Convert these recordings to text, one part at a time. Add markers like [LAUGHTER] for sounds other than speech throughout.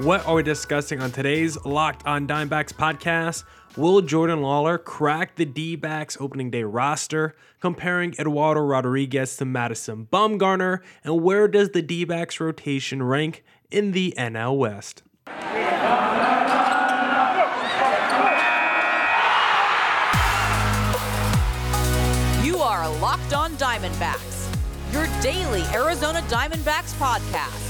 What are we discussing on today's Locked on Diamondbacks podcast? Will Jordan Lawlar crack the D backs opening day roster, comparing Eduardo Rodriguez to Madison Bumgarner? And where does the D backs rotation rank in the NL West? You are Locked On Diamondbacks, your daily Arizona Diamondbacks podcast,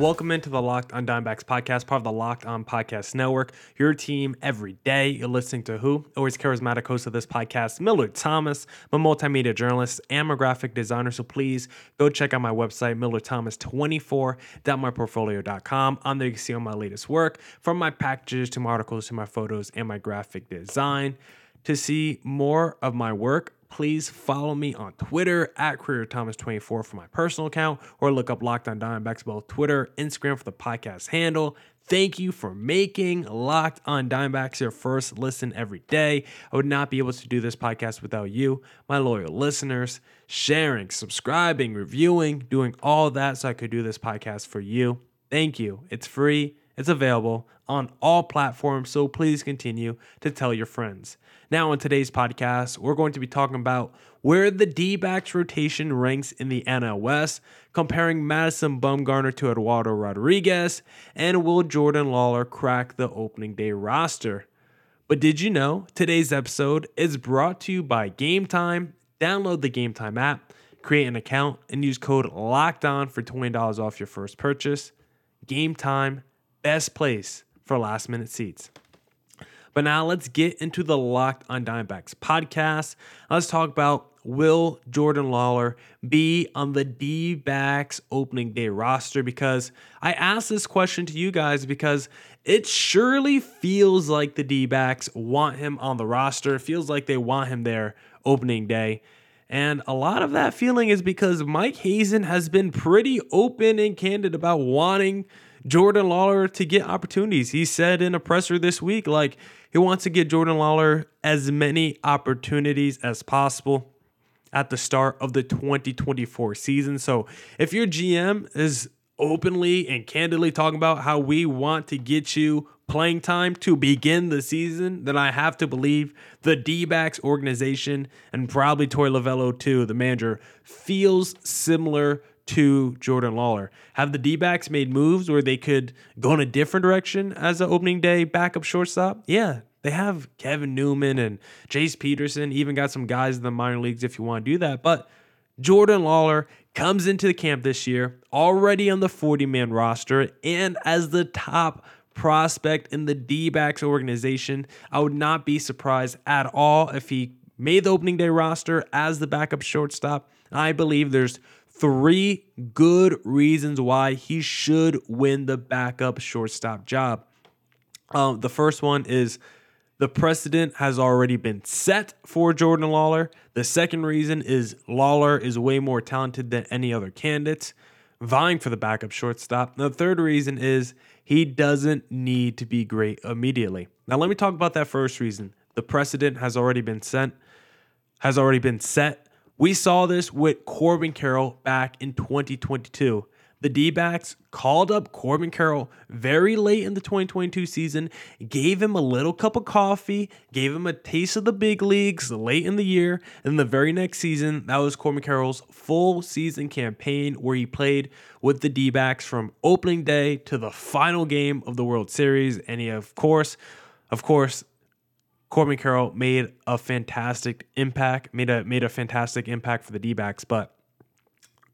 Welcome into the Locked on Diamondbacks podcast, part of the Locked on Podcast Network. Your team every day. You're listening to who? Always charismatic host of this podcast, Millard Thomas. I'm a multimedia journalist and a graphic designer. So please go check out my website, millardthomas24.myportfolio.com. On there you can see all my latest work, from my packages to my articles to my photos and my graphic design. To see more of my work, please follow me on Twitter at CreatorThomas24 for my personal account, or look up Locked on Diamondbacks both Twitter, Instagram for the podcast handle. Thank you for making Locked on Diamondbacks your first listen every day. I would not be able to do this podcast without you, my loyal listeners, sharing, subscribing, reviewing, doing all that so I could do this podcast for you. Thank you. It's free. It's available on all platforms, so please continue to tell your friends. Now, on today's podcast, we're going to be talking about where the D backs rotation ranks in the NL West, comparing Madison Bumgarner to Eduardo Rodriguez, and will Jordan Lawlar crack the opening day roster? But did you know today's episode is brought to you by Game Time? Download the Game Time app, create an account, and use code Locked On for $20 off your first purchase. Game Time, best place for last minute seats. But now let's get into the Locked on Diamondbacks podcast. Let's talk about will Jordan Lawlar be on the D backs opening day roster? Because I asked this question to you guys because it surely feels like the D backs want him on the roster. It feels like they want him there opening day. And a lot of that feeling is because Mike Hazen has been pretty open and candid about wanting Jordan Lawlar to get opportunities. He said in a presser this week, like, he wants to get Jordan Lawlar as many opportunities as possible at the start of the 2024 season. So if your GM is openly and candidly talking about how we want to get you playing time to begin the season, then I have to believe the D backs organization and probably Torey Lovullo too, the manager, feels similar to Jordan Lawlar. Have the D backs made moves where they could go in a different direction as an opening day backup shortstop? Yeah, they have Kevin Newman and Jace Peterson, even got some guys in the minor leagues if you want to do that. But Jordan Lawlar comes into the camp this year already on the 40 man roster and as the top prospect in the D backs organization. I would not be surprised at all if he made the opening day roster as the backup shortstop. I believe there's three good reasons why he should win the backup shortstop job. Um, the first one is the precedent has already been set for Jordan Lawlar. The second reason is Lawlar is way more talented than any other candidates vying for the backup shortstop. The third reason is he doesn't need to be great immediately. Now let me talk about that first reason. The precedent has already been sent, has already been set. We saw this with Corbin Carroll back in 2022. The D backs called up Corbin Carroll very late in the 2022 season, gave him a little cup of coffee, gave him a taste of the big leagues late in the year. And the very next season, that was Corbin Carroll's full season campaign where he played with the D backs from opening day to the final game of the World Series. And he, of course, of course, Corbin Carroll made a fantastic impact, made a made a fantastic impact for the D-backs, but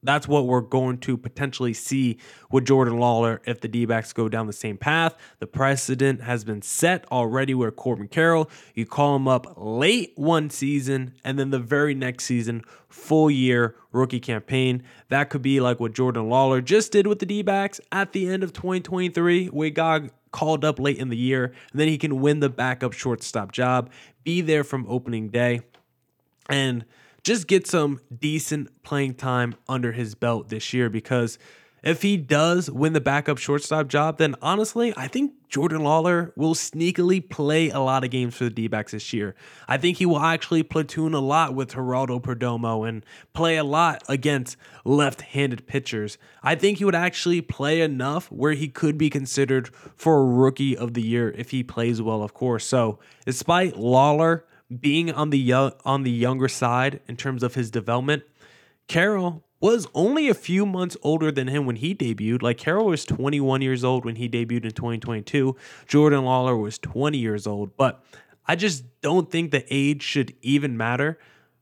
that's what we're going to potentially see with Jordan Lawlar if the D backs go down the same path. The precedent has been set already where Corbin Carroll, you call him up late one season and then the very next season, full year rookie campaign. That could be like what Jordan Lawlar just did with the D backs at the end of 2023. We got called up late in the year, and then he can win the backup shortstop job, be there from opening day. And just get some decent playing time under his belt this year because if he does win the backup shortstop job, then honestly, I think Jordan Lawlar will sneakily play a lot of games for the D backs this year. I think he will actually platoon a lot with Geraldo Perdomo and play a lot against left handed pitchers. I think he would actually play enough where he could be considered for a rookie of the year if he plays well, of course. So, despite Lawlar being on the on the younger side in terms of his development, Carroll was only a few months older than him when he debuted. Like Carroll was 21 years old when he debuted in 2022. Jordan Lawlar was 20 years old. But I just don't think the age should even matter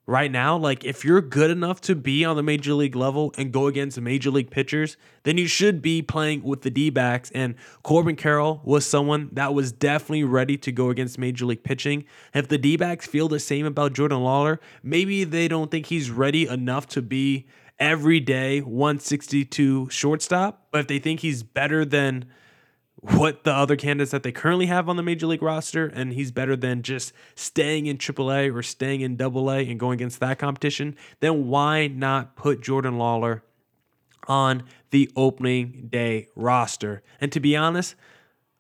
right now. Like if you're good enough to be on the major league level and go against major league pitchers, then you should be playing with the D-backs. And Corbin Carroll was someone that was definitely ready to go against major league pitching. If the D-backs feel the same about Jordan Lawlar, maybe they don't think he's ready enough to be every day 162 shortstop, but if they think he's better than what the other candidates that they currently have on the major league roster and he's better than just staying in AAA or staying in AA and going against that competition, then why not put Jordan Lawlar on the opening day roster? And to be honest,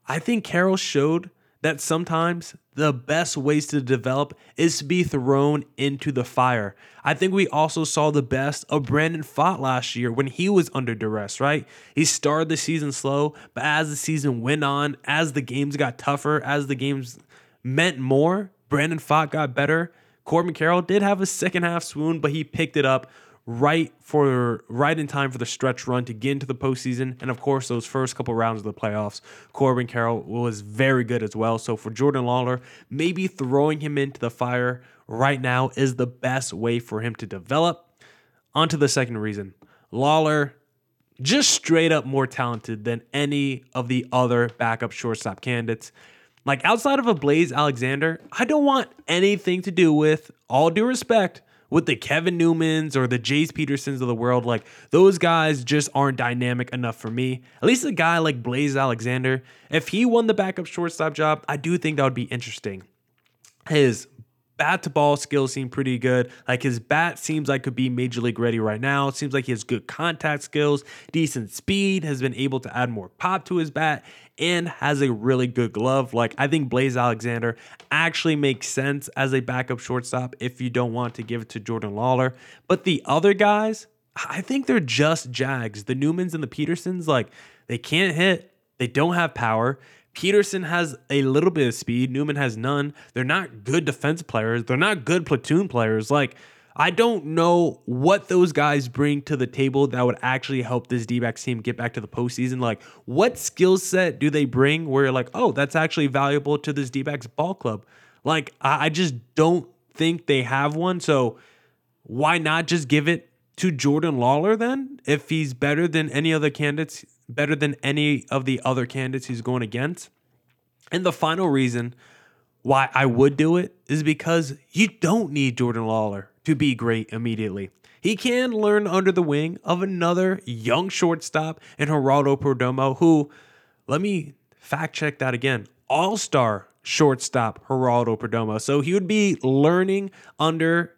I think Carroll showed that sometimes the best ways to develop is to be thrown into the fire. I think we also saw the best of Brandon Pfaadt last year when he was under duress, right? He started the season slow, but as the season went on, as the games got tougher, as the games meant more, Brandon Pfaadt got better. Corbin Carroll did have a second half swoon, but he picked it up right for right in time for the stretch run to get into the postseason. And of course, those first couple rounds of the playoffs, Corbin Carroll was very good as well. So for Jordan Lawlar, maybe throwing him into the fire right now is the best way for him to develop. On to the second reason. Lawlar just straight up more talented than any of the other backup shortstop candidates. Like outside of a Blaze Alexander, I don't want anything to do with, all due respect, with the Kevin Newmans or the Jace Petersons of the world, like those guys just aren't dynamic enough for me. At least a guy like Blaze Alexander, if he won the backup shortstop job, I do think that would be interesting. His bat to ball skills seem pretty good. Like his bat seems like could be major league ready right now. It seems like he has good contact skills, decent speed, has been able to add more pop to his bat, and has a really good glove. Like I think Blaze Alexander actually makes sense as a backup shortstop if you don't want to give it to Jordan Lawlar. But the other guys, I think they're just Jags. The Newmans and the Petersons, like they can't hit. They don't have power. Peterson has a little bit of speed. Newman has none. They're not good defense players. They're not good platoon players. Like, I don't know what those guys bring to the table that would actually help this D backs team get back to the postseason. Like, what skill set do they bring where you're like, oh, that's actually valuable to this D backs ball club? Like, I, I just don't think they have one. So, why not just give it to Jordan Lawlar then? If he's better than any other candidates better than any of the other candidates he's going against. And the final reason why I would do it is because you don't need Jordan Lawlar to be great immediately. He can learn under the wing of another young shortstop in Geraldo Perdomo, who, let me fact check that again, all star shortstop Geraldo Perdomo. So he would be learning under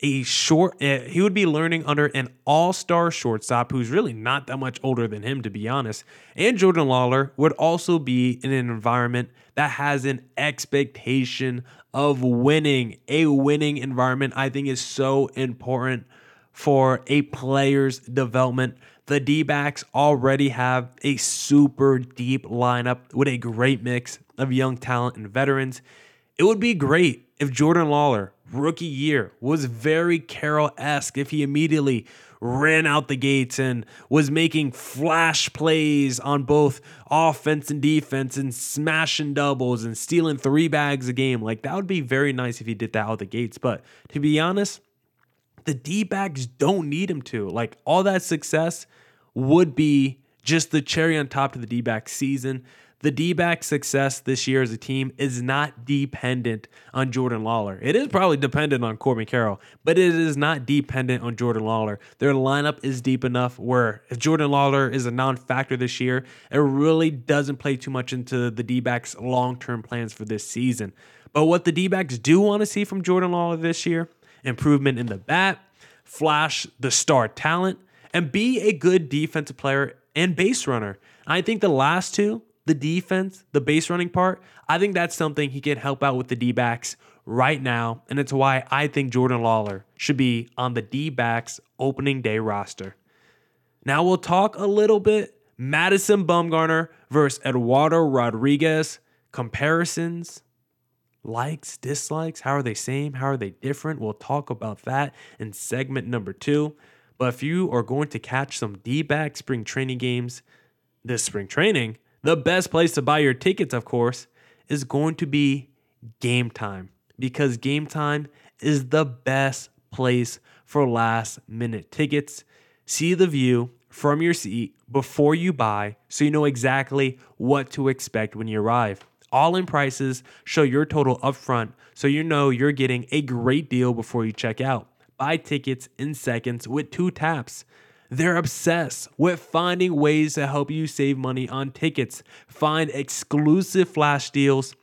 a short uh, he would be learning under an all-star shortstop who's really not that much older than him to be honest. And jordan lawlar would also be in an environment that has an expectation of winning. A winning environment i think is so important for a player's development. The d-backs already have a super deep lineup with a great mix of young talent and veterans. It would be great if jordan lawlar rookie year was very Carroll esque if he immediately ran out the gates and was making flash plays on both offense and defense and smashing doubles and stealing three bags a game. Like that would be very nice if he did that out the gates. But to be honest, the D backs don't need him to. Like all that success would be just the cherry on top to the D back season. The D back success this year as a team is not dependent on Jordan Lawlar. It is probably dependent on Corbin Carroll, but it is not dependent on Jordan Lawlar. Their lineup is deep enough where if Jordan Lawlar is a non factor this year, it really doesn't play too much into the D backs' long term plans for this season. But what the D backs do want to see from Jordan Lawlar this year improvement in the bat, flash the star talent, and be a good defensive player and base runner. I think the last two, the defense, the base running part, I think that's something he can help out with the D backs right now. And it's why I think Jordan Lawlar should be on the D backs opening day roster. Now we'll talk a little bit Madison Bumgarner versus Eduardo Rodriguez comparisons, likes, dislikes. How are they same? How are they different? We'll talk about that in segment number two. But if you are going to catch some D back spring training games this spring training, the best place to buy your tickets, of course, is going to be game time because game time is the best place for last minute tickets. See the view from your seat before you buy so you know exactly what to expect when you arrive. All in prices show your total upfront so you know you're getting a great deal before you check out. Buy tickets in seconds with two taps. They're obsessed with finding ways to help you save money on tickets. Find exclusive flash deals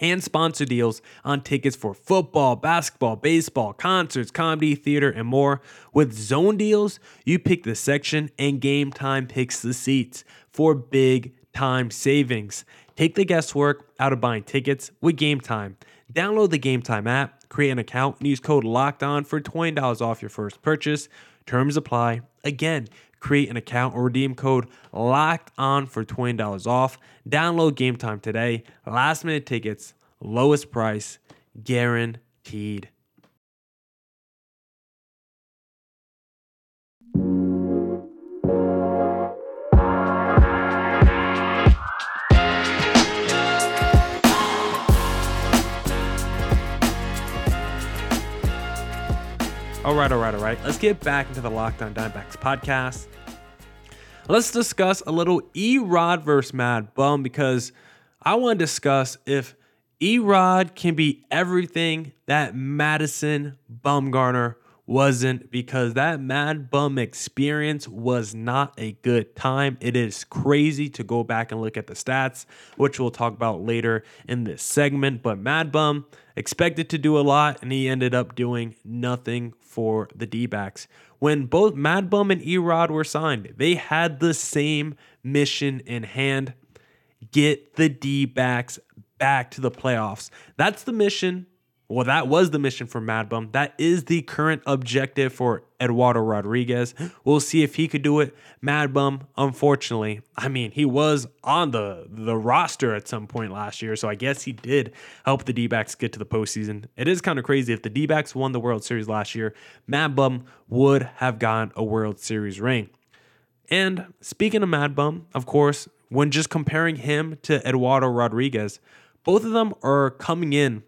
and sponsor deals on tickets for football, basketball, baseball, concerts, comedy, theater, and more. With zone deals, you pick the section and game time picks the seats for big time savings. Take the guesswork out of buying tickets with Game Time. Download the Game Time app, create an account, and use code LOCKED ON for $20 off your first purchase. Terms apply. Again, create an account or redeem code locked on for $20 off. Download game time today. Last minute tickets, lowest price, guaranteed. All right, all right, all right. Let's get back into the Lockdown On Diamondbacks podcast. Let's discuss a little Erod versus Mad Bum because I want to discuss if Erod can be everything that Madison Bumgarner wasn't because that Mad Bum experience was not a good time. It is crazy to go back and look at the stats, which we'll talk about later in this segment. But Mad Bum expected to do a lot, and he ended up doing nothing for the D backs. When both Mad Bum and Erod were signed, they had the same mission in hand get the D backs back to the playoffs. That's the mission well, that was the mission for Mad Bum. That is the current objective for Eduardo Rodriguez. We'll see if he could do it. Mad Bum, unfortunately, I mean, he was on the, the roster at some point last year, so I guess he did help the D backs get to the postseason. It is kind of crazy. If the D backs won the World Series last year, Mad Bum would have gotten a World Series ring. And speaking of Mad Bum, of course, when just comparing him to Eduardo Rodriguez, both of them are coming in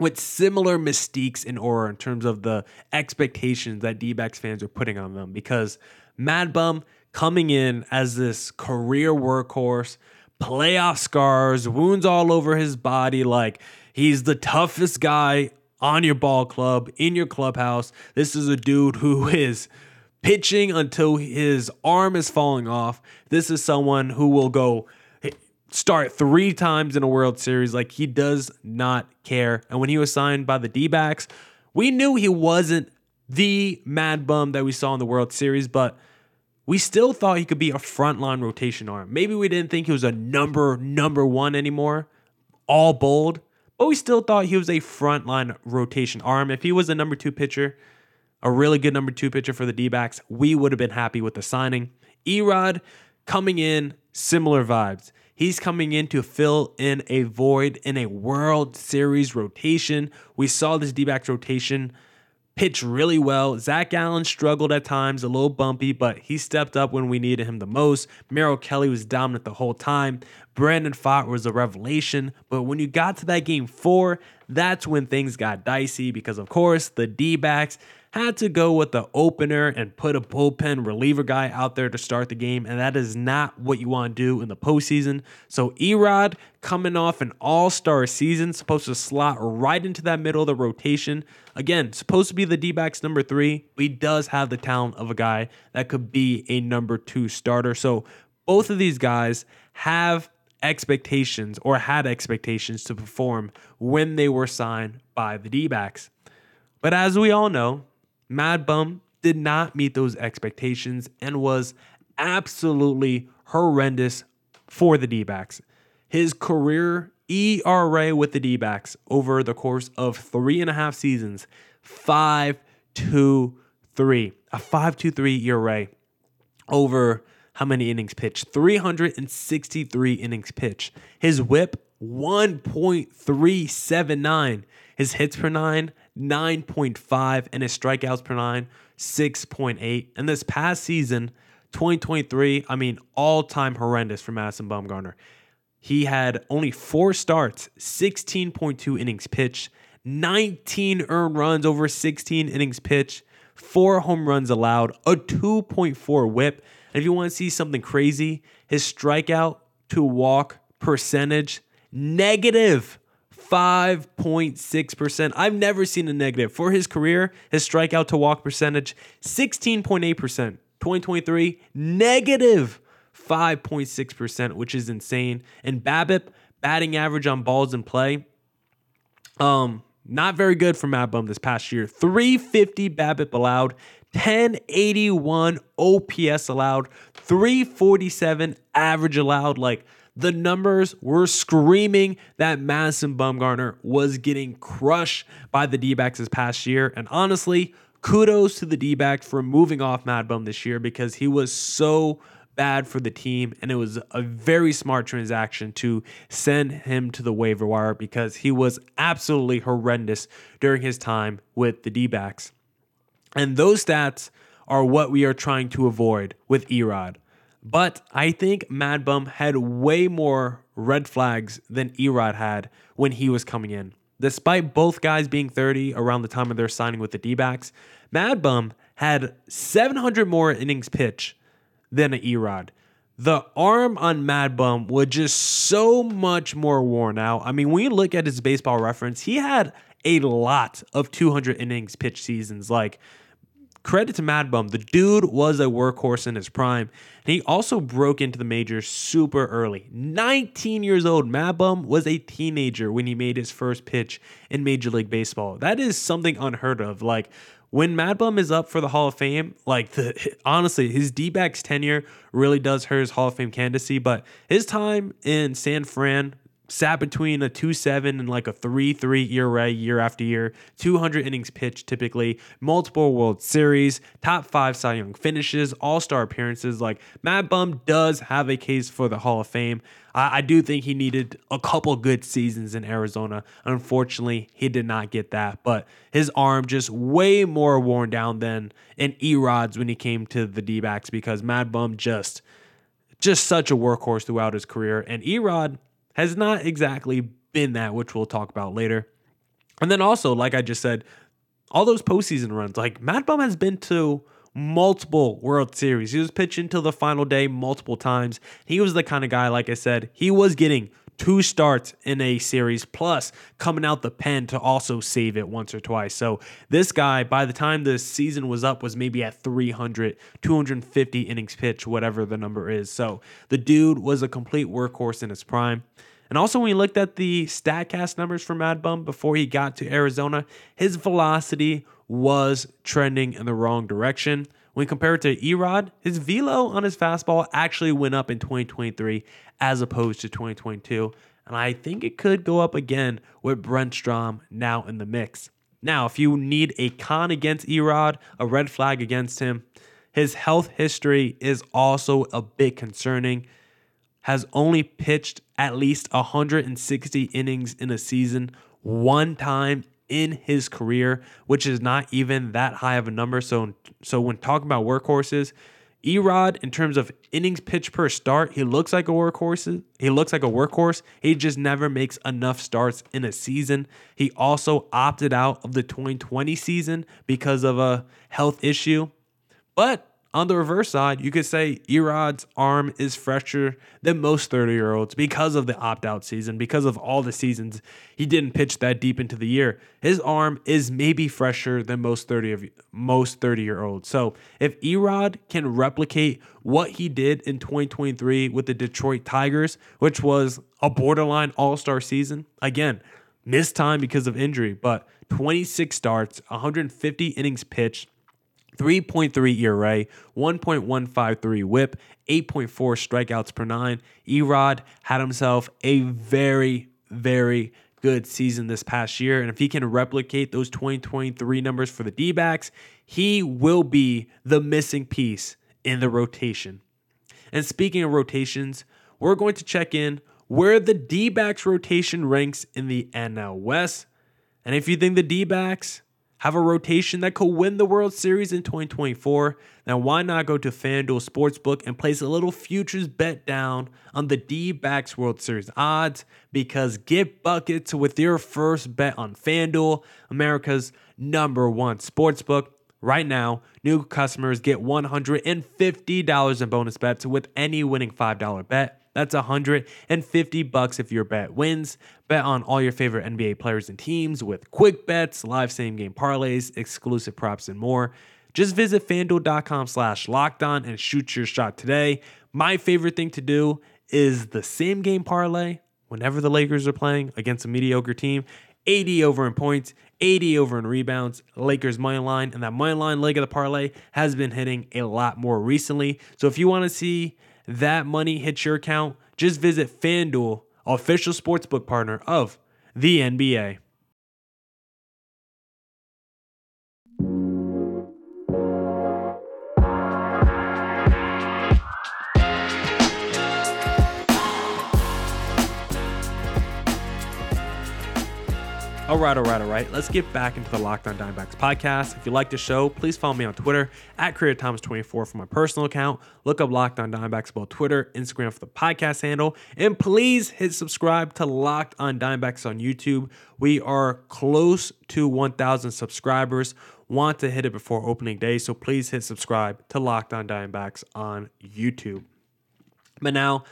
with similar mystiques in aura in terms of the expectations that D fans are putting on them because Mad Bum coming in as this career workhorse, playoff scars, wounds all over his body, like he's the toughest guy on your ball club, in your clubhouse. This is a dude who [LAUGHS] is pitching until his arm is falling off. This is someone who will go start three times in a World Series. Like he does not care. And when he was signed by the D backs, we knew he wasn't the mad bum that we saw in the World Series, but we still thought he could be a frontline rotation arm. Maybe we didn't think he was a number number one anymore, all bold, but we still thought he was a frontline rotation arm. If he was a number two pitcher, a really good number two pitcher for the D backs, we would have been happy with the signing. Erod coming in, similar vibes. He's coming in to fill in a void in a World Series rotation. We saw this D backs rotation pitch really well. Zac Gallen struggled at times, a little bumpy, but he stepped up when we needed him the most. Merrill Kelly was dominant the whole time. Brandon Pfaadt was a revelation. But when you got to that game four, that's when things got dicey because, of course, the D backs had to go with the opener and put a bullpen reliever guy out there to start the game, and that is not what you want to do in the postseason. So Erod coming off an all-star season, supposed to slot right into that middle of the rotation. Again, supposed to be the D-backs number three, he does have the talent of a guy that could be a number two starter. So both of these guys have expectations or had expectations to perform when they were signed by the D backs. But as we all know, Mad Bum did not meet those expectations and was absolutely horrendous for the D backs. His career ERA with the D backs over the course of three and a half seasons 5 2 3. A 5 2 3 ERA over how many innings pitched? 363 innings pitched. His whip, 1.379. His hits per nine, 9.5. And his strikeouts per nine, 6.8. And this past season, 2023, I mean, all time horrendous for Madison Bumgarner. He had only four starts, 16.2 innings pitched, 19 earned runs over 16 innings pitched, four home runs allowed, a 2.4 whip. And if you want to see something crazy, his strikeout to walk percentage, negative 5.6%. I've never seen a negative. For his career, his strikeout to walk percentage, 16.8%. 2023, negative 5.6%, which is insane. And BABIP, batting average on balls in play, um, not very good for Mad Bum this past year. 350 BABIP allowed, 1081 OPS allowed, 347 average allowed. Like the numbers were screaming that Madison Bumgarner was getting crushed by the D backs this past year. And honestly, kudos to the D backs for moving off Mad Bum this year because he was so bad for the team. And it was a very smart transaction to send him to the waiver wire because he was absolutely horrendous during his time with the D backs. And those stats are what we are trying to avoid with Erod. But I think Mad Bum had way more red flags than Erod had when he was coming in. Despite both guys being 30 around the time of their signing with the D backs, Mad Bum had 700 more innings pitch than an Erod. The arm on Mad Bum was just so much more worn out. I mean, when you look at his baseball reference, he had a lot of 200 innings pitch seasons. Like, credit to Mad Bum. The dude was a workhorse in his prime. And he also broke into the majors super early. 19 years old. Mad Bum was a teenager when he made his first pitch in Major League Baseball. That is something unheard of. Like, when Mad Bum is up for the Hall of Fame, like the [LAUGHS] honestly, his D backs tenure really does hurt his Hall of Fame candidacy. But his time in San Fran sat between a 2-7 and like a 3-3 ERA year after year, 200 innings pitched typically, multiple World Series, top 5 Cy Young finishes, all-star appearances. Like Mad Bum does have a case for the Hall of Fame. I, I do think he needed a couple good seasons in Arizona. Unfortunately, he did not get that, but his arm just way more worn down than in Erod's when he came to the D-backs because Mad Bum just just such a workhorse throughout his career. And Erod has not exactly been that, which we'll talk about later. And then also, like I just said, all those postseason runs, like Mad Bum has been to multiple World Series. He was pitching till the final day multiple times. He was the kind of guy, like I said, he was getting two starts in a series, plus coming out the pen to also save it once or twice. So this guy, by the time the season was up, was maybe at 300, 250 innings pitch, whatever the number is. So the dude was a complete workhorse in his prime. And also, when you looked at the StatCast numbers for Mad Bum before he got to Arizona, his velocity was trending in the wrong direction. When compared to Erod, his velo on his fastball actually went up in 2023 as opposed to 2022. And I think it could go up again with Brent Strom now in the mix. Now, if you need a con against Erod, a red flag against him, his health history is also a bit concerning. Has only pitched at least 160 innings in a season one time in his career, which is not even that high of a number. So, so when talking about workhorses, Erod, in terms of innings pitched per start, he looks like a workhorse. He looks like a workhorse. He just never makes enough starts in a season. He also opted out of the 2020 season because of a health issue. But on the reverse side, you could say Erod's arm is fresher than most 30 year olds because of the opt out season, because of all the seasons he didn't pitch that deep into the year. His arm is maybe fresher than most 30 of most 30 year olds. So if Erod can replicate what he did in 2023 with the Detroit Tigers, which was a borderline all star season, again, missed time because of injury, but 26 starts, 150 innings pitched 3.3 ERA, 1.153 whip, 8.4 strikeouts per nine. Erod had himself a very, very good season this past year. And if he can replicate those 2023 numbers for the D backs, he will be the missing piece in the rotation. And speaking of rotations, we're going to check in where the D backs rotation ranks in the NL West. And if you think the D backs have a rotation that could win the World Series in 2024, then why not go to FanDuel Sportsbook and place a little futures bet down on the D backs World Series odds? Because get buckets with your first bet on FanDuel, America's number one sportsbook. Right now, new customers get $150 in bonus bets with any winning $5 bet. That's 150 bucks if your bet wins. Bet on all your favorite NBA players and teams with quick bets, live same game parlays, exclusive props, and more. Just visit fanduel.com slash lockdown and shoot your shot today. My favorite thing to do is the same game parlay whenever the Lakers are playing against a mediocre team. 80 over in points, 80 over in rebounds, Lakers money line, and that money line leg of the parlay has been hitting a lot more recently. So if you want to see that money hits your account, just visit FanDuel, official sportsbook partner of the NBA. All right, all right, all right. Let's get back into the Locked On Diamondbacks podcast. If you like the show, please follow me on Twitter at CreatorThomas24 for my personal account. Look up Locked On Diamondbacks both Twitter, Instagram for the podcast handle, and please hit subscribe to Locked On Diamondbacks on YouTube. We are close to 1,000 subscribers. Want to hit it before opening day, so please hit subscribe to Locked On Diamondbacks on YouTube. But now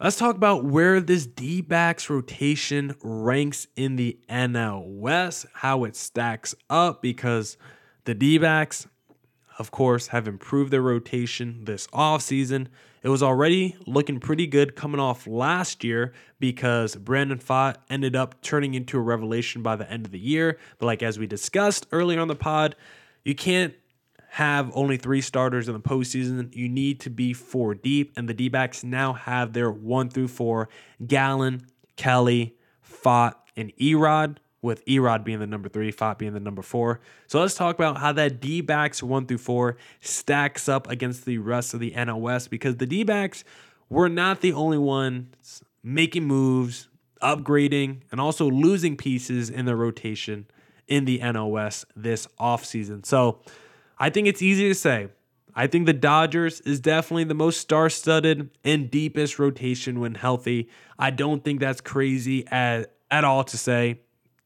Let's talk about where this D backs rotation ranks in the NL West, how it stacks up, because the D backs, of course, have improved their rotation this offseason. It was already looking pretty good coming off last year because Brandon Pfaadt ended up turning into a revelation by the end of the year. But, like as we discussed earlier on the pod, you can't have only three starters in the postseason. You need to be four deep, and the D backs now have their one through four Gallen, Kelly, Pfaadt, and Erod, with Erod being the number three, Pfaadt being the number four. So let's talk about how that D backs one through four stacks up against the rest of the West because the D backs were not the only ones making moves, upgrading, and also losing pieces in the rotation in the West this offseason. So, I think it's easy to say. I think the Dodgers is definitely the most star studded and deepest rotation when healthy. I don't think that's crazy at, at all to say.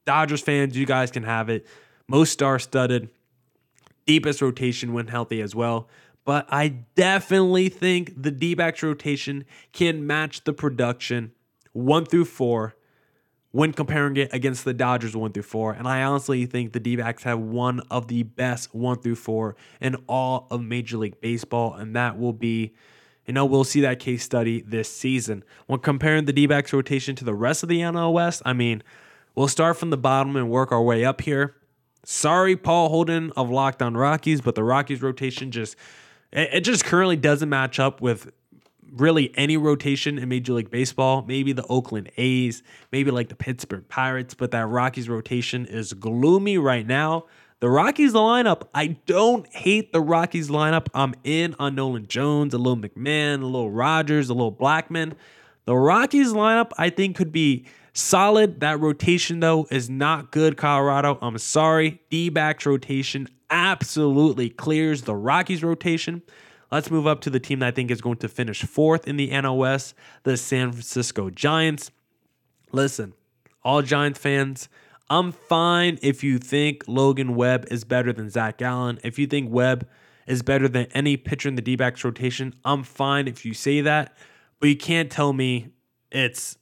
Dodgers fans, you guys can have it. Most star studded, deepest rotation when healthy as well. But I definitely think the D backs rotation can match the production one through four when comparing it against the Dodgers 1 through 4. And I honestly think the D backs have one of the best 1 through 4 in all of Major League Baseball. And that will be, you know, we'll see that case study this season. When comparing the D backs rotation to the rest of the NL West, I mean, we'll start from the bottom and work our way up here. Sorry, Paul Holden of Locked On Rockies, but the Rockies rotation just. It just currently doesn't match up with really any rotation in Major League Baseball. Maybe the Oakland A's, maybe like the Pittsburgh Pirates, but that Rockies rotation is gloomy right now. The Rockies lineup, I don't hate the Rockies lineup. I'm in on Nolan Jones, a little McMahon, a little Rodgers, a little Blackmon. The Rockies lineup, I think, could be solid. That rotation, though, is not good, Colorado. I'm sorry. D backs rotation absolutely clears the Rockies rotation. Let's move up to the team that I think is going to finish fourth in the NOS, the San Francisco Giants. Listen, all Giants fans, I'm fine if you think Logan Webb is better than Zac Gallen. If you think Webb is better than any pitcher in the D backs rotation, I'm fine if you say that. But you can't tell me it's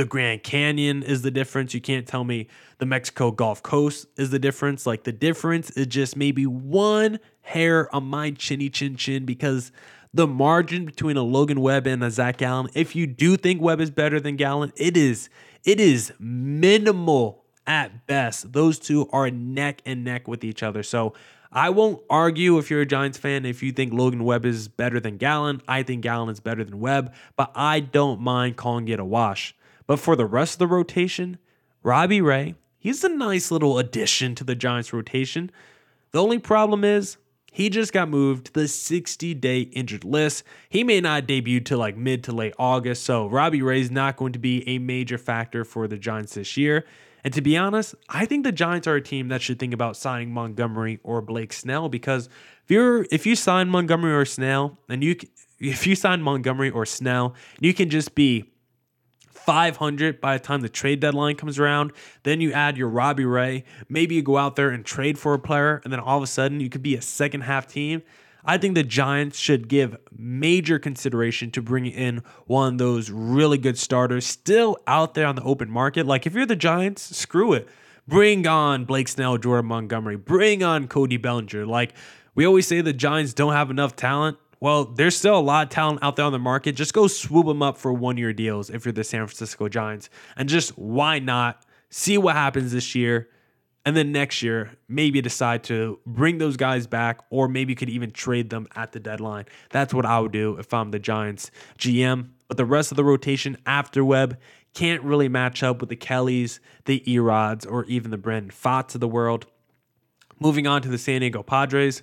the Grand Canyon is the difference. You can't tell me the Mexico Gulf Coast is the difference. Like the difference is just maybe one hair on my chinny chin chin because the margin between a Logan Webb and a Zac Gallen, if you do think Webb is better than Gallen, it is it is minimal at best. Those two are neck and neck with each other. So I won't argue if you're a Giants fan if you think Logan Webb is better than Gallen. I think Gallen is better than Webb, but I don't mind calling it a wash. But for the rest of the rotation, Robbie Ray, he's a nice little addition to the Giants rotation. The only problem is he just got moved to the 60 day injured list. He may not debut till like mid to late August, so Robbie Ray is not going to be a major factor for the Giants this year. And to be honest, I think the Giants are a team that should think about signing Montgomery or Blake Snell because if you're if you sign Montgomery or Snell and you if you sign Montgomery or Snell, you can just be 500 by the time the trade deadline comes around. Then you add your Robbie Ray. Maybe you go out there and trade for a player, and then all of a sudden you could be a second half team. I think the Giants should give major consideration to bringing in one of those really good starters still out there on the open market. Like if you're the Giants, screw it. Bring on Blake Snell, Jordan Montgomery. Bring on Cody Bellinger. Like we always say the Giants don't have enough talent. Well, there's still a lot of talent out there on the market. Just go swoop them up for one year deals if you're the San Francisco Giants. And just why not see what happens this year? And then next year, maybe decide to bring those guys back, or maybe you could even trade them at the deadline. That's what I would do if I'm the Giants GM. But the rest of the rotation after Webb can't really match up with the Kellys, the Erods, or even the Brandon Pfaadts of the world. Moving on to the San Diego Padres.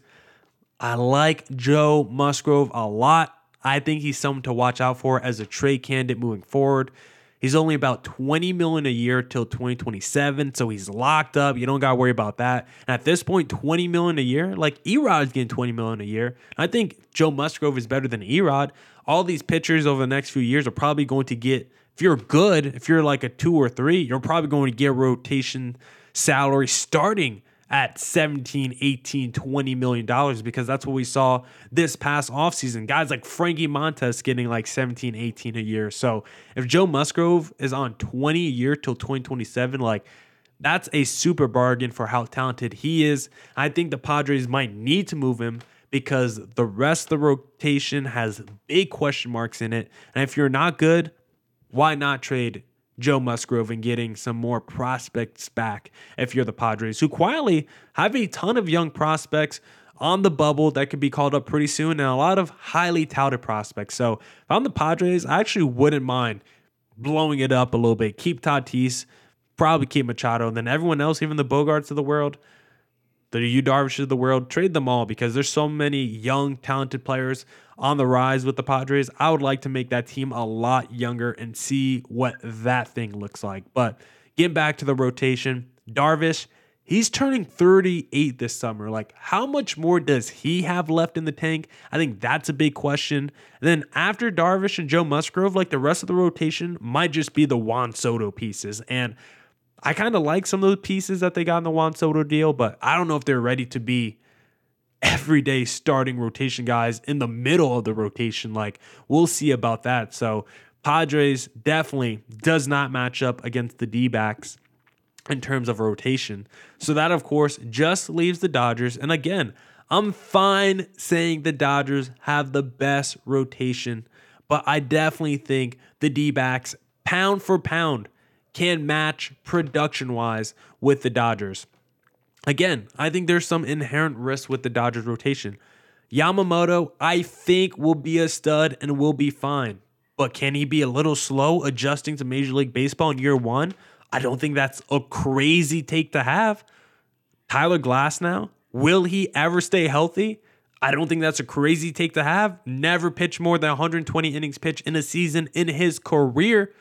I like Joe Musgrove a lot. I think he's someone to watch out for as a trade candidate moving forward. He's only about 20 million a year till 2027, so he's locked up. You don't got to worry about that. And at this point, 20 million a year, like Erod is getting 20 million a year. I think Joe Musgrove is better than Erod. All these pitchers over the next few years are probably going to get, if you're good, if you're like a two or three, you're probably going to get rotation salary starting at 17, 18, 20 million dollars because that's what we saw this past offseason. Guys like Frankie Montas getting like 17, 18 a year. So if Joe Musgrove is on 20 a year till 2027, like that's a super bargain for how talented he is. I think the Padres might need to move him because the rest of the rotation has big question marks in it. And if you're not good, why not trade Joe Musgrove and getting some more prospects back if you're the Padres, who quietly have a ton of young prospects on the bubble that could be called up pretty soon and a lot of highly touted prospects. So if I'm the Padres, I actually wouldn't mind blowing it up a little bit. Keep Tatis, probably keep Machado, and then everyone else, even the Bogaerts of the world, the Yu Darvish of the world, trade them all because there's so many young, talented players on the rise with the Padres. I would like to make that team a lot younger and see what that thing looks like. But getting back to the rotation, Darvish, he's turning 38 this summer. Like, how much more does he have left in the tank? I think that's a big question. And then after Darvish and Joe Musgrove, like the rest of the rotation might just be the Juan Soto pieces. And I kind of like some of the pieces that they got in the Juan Soto deal, but I don't know if they're ready to be everyday starting rotation guys in the middle of the rotation. Like, we'll see about that. So, Padres definitely does not match up against the D backs in terms of rotation. So, that, of course, just leaves the Dodgers. And again, I'm fine saying the Dodgers have the best rotation, but I definitely think the D backs, pound for pound, can match production wise with the Dodgers. Again, I think there's some inherent risk with the Dodgers rotation. Yamamoto, I think, will be a stud and will be fine. But can he be a little slow adjusting to Major League Baseball in year one? I don't think that's a crazy take to have. Tyler Glasnow, will he ever stay healthy? I don't think that's a crazy take to have. Never pitched more than 120 innings pitch in a season in his career.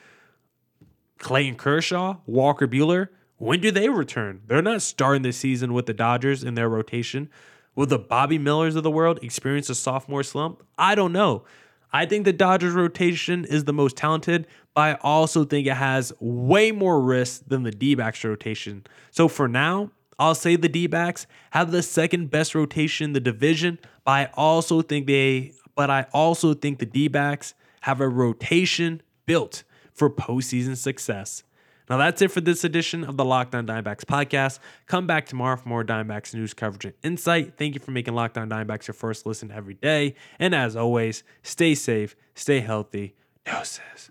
Clayton Kershaw, Walker Buehler, when do they return? They're not starting the season with the Dodgers in their rotation. Will the Bobby Millers of the world experience a sophomore slump? I don't know. I think the Dodgers rotation is the most talented, but I also think it has way more risk than the D backs rotation. So for now, I'll say the D backs have the second best rotation in the division, but I also think they but I also think the D backs have a rotation built for postseason success. Now that's it for this edition of the Lockdown On Diamondbacks podcast. Come back tomorrow for more Diamondbacks news coverage and insight. Thank you for making Lockdown On Diamondbacks your first listen every day. And as always, stay safe, stay healthy. Doses.